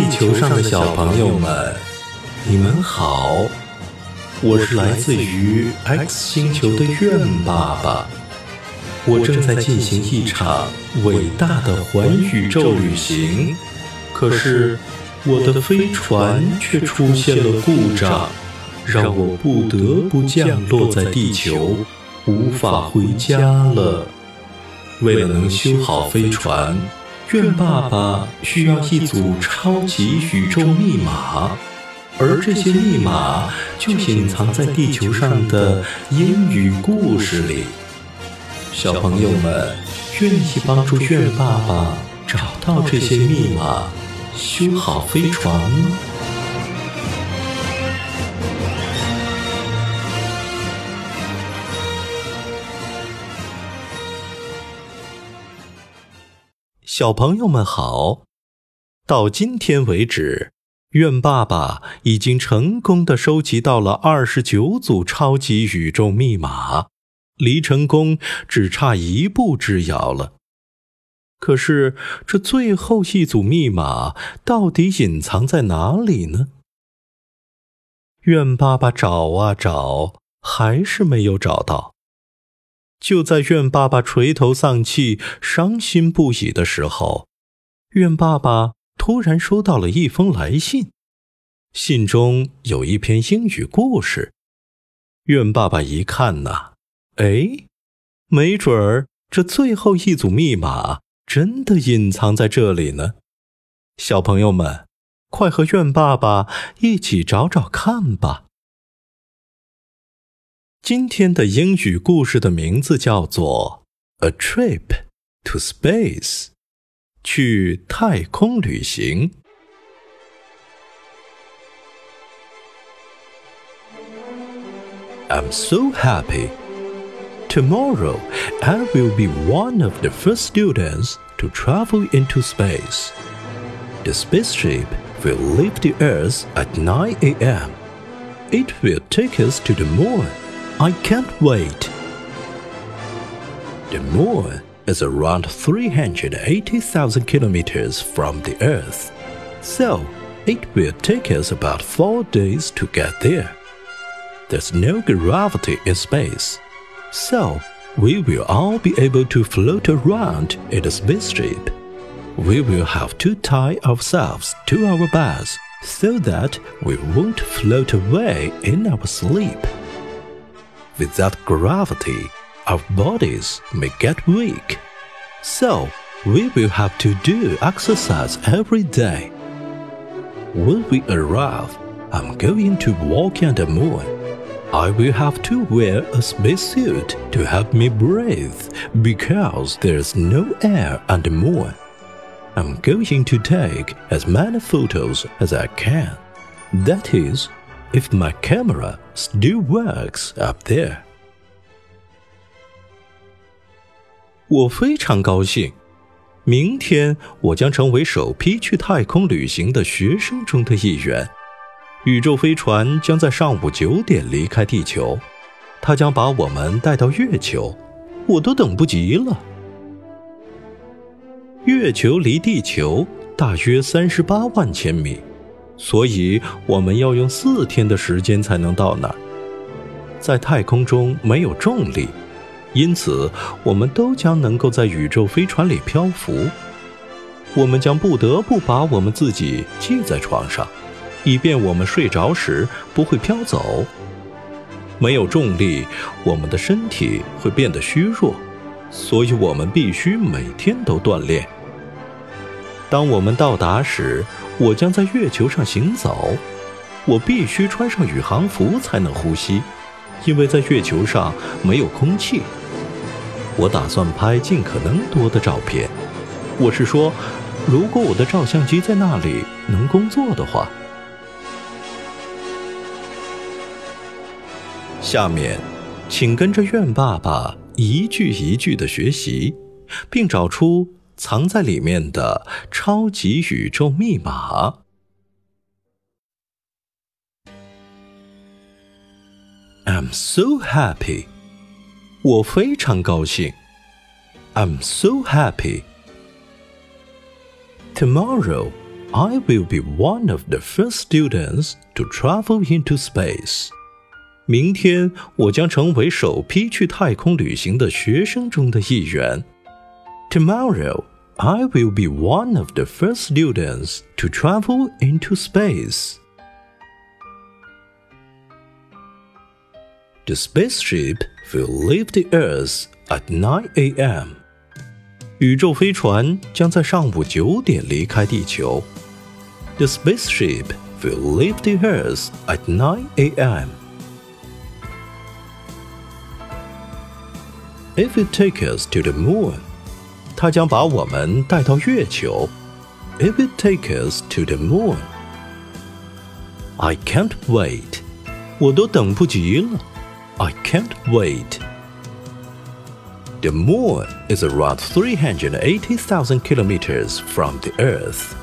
地球上的小朋友们，你们好！我是来自于 X 星球的愿爸爸，我正在进行一场伟大的环宇宙旅行，可是我的飞船却出现了故障，让我不得不降落在地球，无法回家了。为了能修好飞船。愿爸爸需要一组超级宇宙密码，而这些密码就隐藏在地球上的英语故事里。小朋友们愿意帮助愿爸爸找到这些密码，修好飞船吗？小朋友们好，到今天为止，愿爸爸已经成功的收集到了二十九组超级宇宙密码，离成功只差一步之遥了。可是，这最后一组密码到底隐藏在哪里呢？愿爸爸找啊找，还是没有找到。就在愿爸爸垂头丧气、伤心不已的时候，愿爸爸突然收到了一封来信，信中有一篇英语故事。愿爸爸一看呐，哎，没准儿这最后一组密码真的隐藏在这里呢。小朋友们，快和愿爸爸一起找找看吧。今天的英语故事的名字叫做《A Trip to Space》，去太空旅行。I'm so happy. Tomorrow, I will be one of the first students to travel into space. The spaceship will leave the Earth at 9 a.m. It will take us to the moon. I can't wait. The moon is around 380,000 kilometers from the Earth, so it will take us about four days to get there. There's no gravity in space, so we will all be able to float around in the spaceship. We will have to tie ourselves to our beds so that we won't float away in our sleep. Without gravity, our bodies may get weak. So, we will have to do exercise every day. When we arrive, I'm going to walk on the moon. I will have to wear a spacesuit to help me breathe because there's no air on the moon. I'm going to take as many photos as I can. That is, if my camera still works up there. 我非常高兴，明天我将成为首批去太空旅行的学生中的一员。宇宙飞船将在上午九点离开地球，它将把我们带到月球，我都等不及了。月球离地球大约三十八万千米。所以我们要用四天的时间才能到那儿。在太空中没有重力，因此我们都将能够在宇宙飞船里漂浮。我们将不得不把我们自己系在床上，以便我们睡着时不会飘走。没有重力，我们的身体会变得虚弱，所以我们必须每天都锻炼。当我们到达时，我将在月球上行走，我必须穿上宇航服才能呼吸，因为在月球上没有空气。我打算拍尽可能多的照片，我是说，如果我的照相机在那里能工作的话。下面，请跟着愿爸爸一句一句的学习，并找出。藏在里面的超级宇宙密码。I'm so happy，我非常高兴。I'm so happy。Tomorrow I will be one of the first students to travel into space. 明天我将成为首批去太空旅行的学生中的一员。Tomorrow, I will be one of the first students to travel into space. The spaceship will leave the Earth at 9 a.m. 宇宙飞船将在上午九点离开地球。The spaceship will leave the Earth at 9 a.m. If it takes us to the moon, 它将把我们带到月球。If it takes us to the moon, I can't wait. 我都等不及了。I can't wait. The moon is around 380,000 kilometers from the Earth.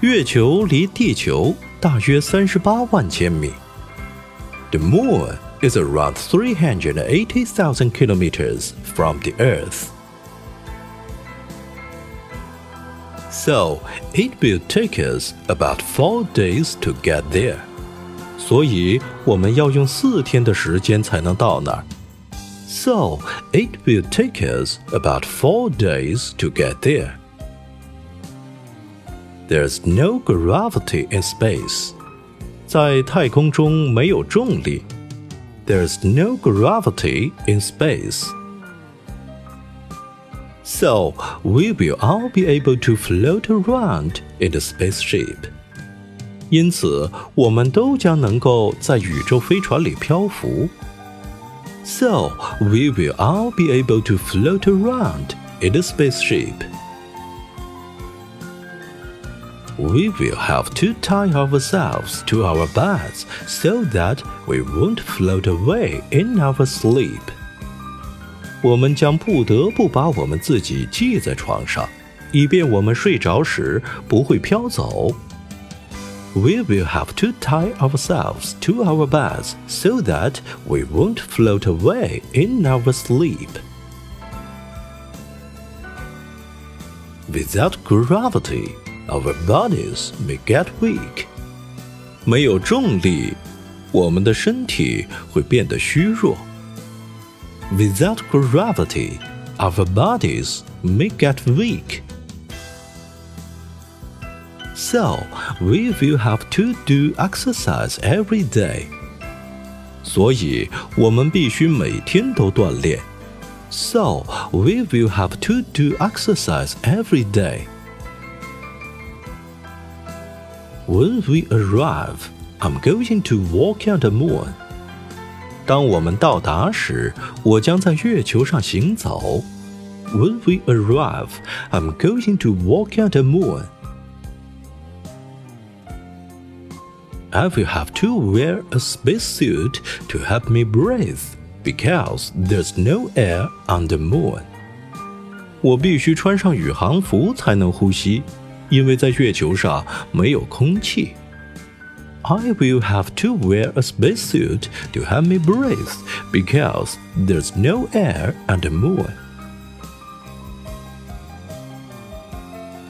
月球离地球大约三十八万千米。The moon is around 380,000 kilometers from the Earth. So it will take us about four days to get there. 所以我们要用四天的时间才能到那儿。So it will take us about four days to get there. There's no gravity in space. 在太空中没有重力。There's no gravity in space. So we will all be able to float around in the spaceship. 因此，我们都将能够在宇宙飞船里漂浮。So we will all be able to float around in the spaceship. We will have to tie ourselves to our beds so that we won't float away in our sleep. 我们将不得不把我们自己系在床上，以便我们睡着时不会飘走。We will have to tie ourselves to our beds so that we won't float away in our sleep. Without gravity, our bodies may get weak. 没有重力，我们的身体会变得虚弱。 Without gravity, our bodies may get weak. So, we will have to do exercise every day. 所以，我们必须每天都锻炼。So, we will have to do exercise every day. When we arrive, I'm going to walk on the moon. 当我们到达时，我将在月球上行走。When we arrive, I'm going to walk on the moon. I will have to wear a spacesuit to help me breathe because there's no air on the moon. 我必须穿上宇航服才能呼吸，因为在月球上没有空气。 I will have to wear a spacesuit to help me breathe because there's no air on the moon.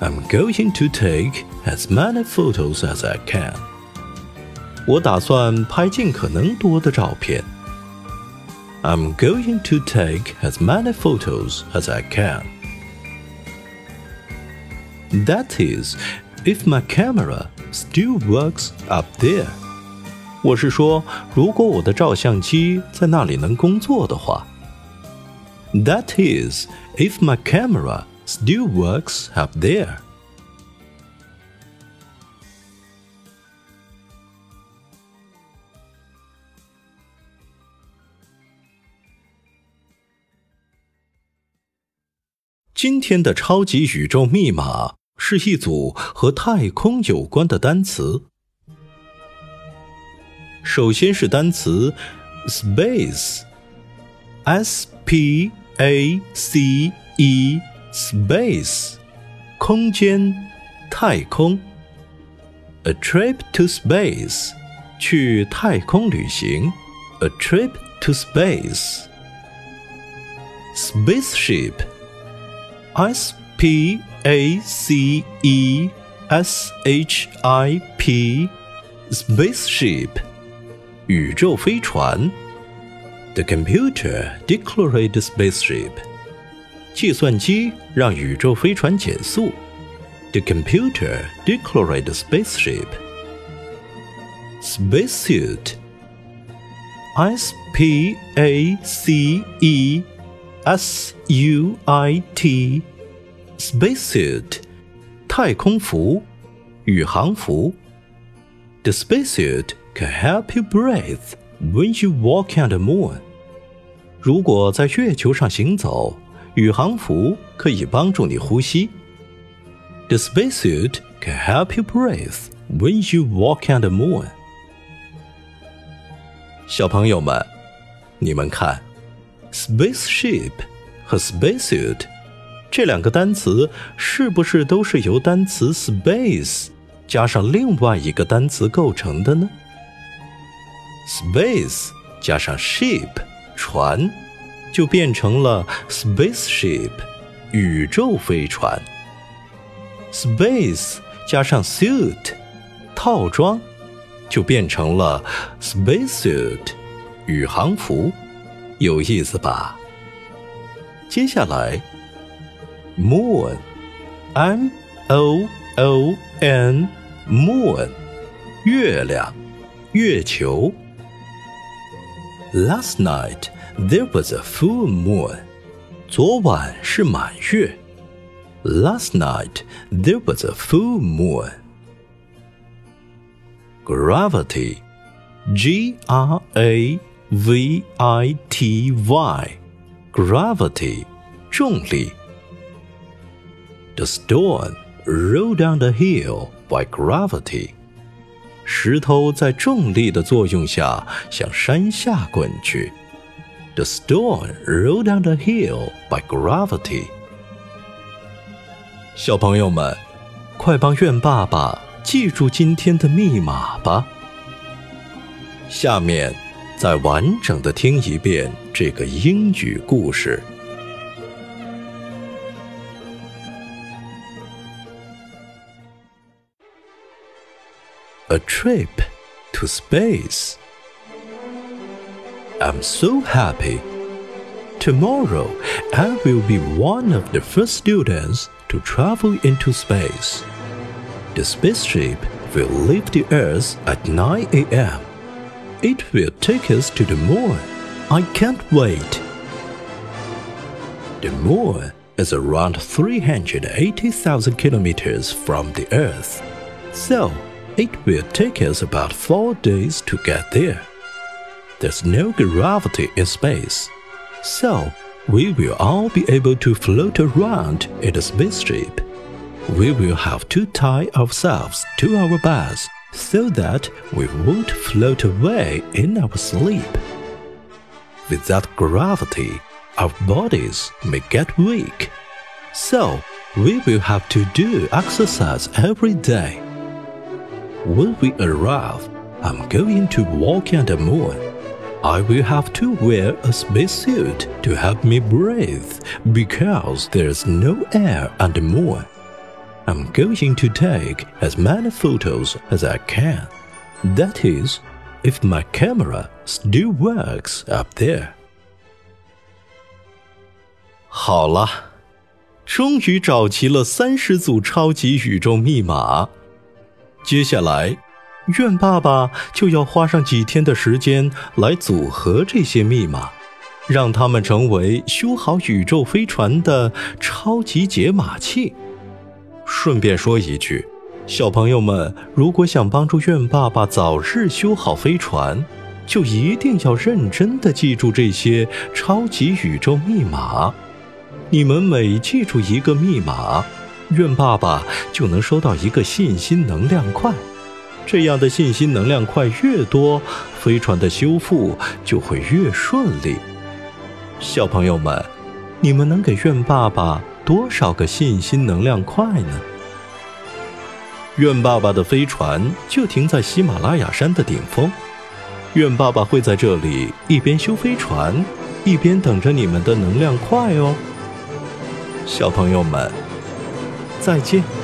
I'm going to take as many photos as I can. 我打算拍尽可能多的照片。I'm going to take as many photos as I can. That is, if my camera still works up there. 我是说，如果我的照相机在那里能工作的话。That is, if my camera still works up there. 今天的超级宇宙密码是一组和太空有关的单词。首先是单词 space，s p a c e，space，空间，太空。A trip to space，去太空旅行。A trip to space。Spaceship。S P A C E S H I P spaceship 宇宙飞船。The computer declared the spaceship. 计算机让宇宙飞船减速。The computer declared the spaceship. Spacesuit. S P A C E S U I T. Spacesuit. 太空服，宇航服。The spacesuit can help you breathe when you walk on the moon. 如果在月球上行走，宇航服可以帮助你呼吸。The spacesuit can help you breathe when you walk on the moon. 小朋友们，你们看，spaceship 和 spacesuit 这两个单词是不是都是由单词 space 加上另外一个单词构成的呢？space 加上 ship 船，就变成了 spaceship 宇宙飞船。space 加上 suit 套装，就变成了 spacesuit 宇航服。有意思吧？接下来。moon, M O O N, moon, 月亮，月球。Last night there was a full moon. 昨晚是满月。Last night there was a full moon. Gravity, G R A V I T Y, gravity, 重力。 The stone rolled down the hill by gravity. 石头在重力的作用下向山下滚去。The stone rolled down the hill by gravity. 小朋友们，快帮愿爸爸记住今天的密码吧。下面，再完整的听一遍这个英语故事。A trip to space. I'm so happy. Tomorrow, I will be one of the first students to travel into space. The spaceship will leave the Earth at 9 a.m. It will take us to the moon. I can't wait. The moon is around 380,000 kilometers from the Earth. So, it will take us about four days to get there. There's no gravity in space, so we will all be able to float around in the spaceship. We will have to tie ourselves to our beds so that we won't float away in our sleep. Without gravity, our bodies may get weak. So, we will have to do exercise every day. When we arrive, I'm going to walk on the moon. I will have to wear a spacesuit to help me breathe because there's no air on the moon. I'm going to take as many photos as I can. That is, if my camera still works up there. 好了，终于找齐了三十组超级宇宙密码。 接下来，愿爸爸就要花上几天的时间来组合这些密码，让他们成为修好宇宙飞船的超级解码器。顺便说一句，小朋友们，如果想帮助愿爸爸早日修好飞船，就一定要认真的记住这些超级宇宙密码。你们每记住一个密码。愿爸爸就能收到一个信心能量块，这样的信心能量块越多，飞船的修复就会越顺利。小朋友们，你们能给愿爸爸多少个信心能量块呢？愿爸爸的飞船就停在喜马拉雅山的顶峰，愿爸爸会在这里一边修飞船，一边等着你们的能量块哦，小朋友们。再见。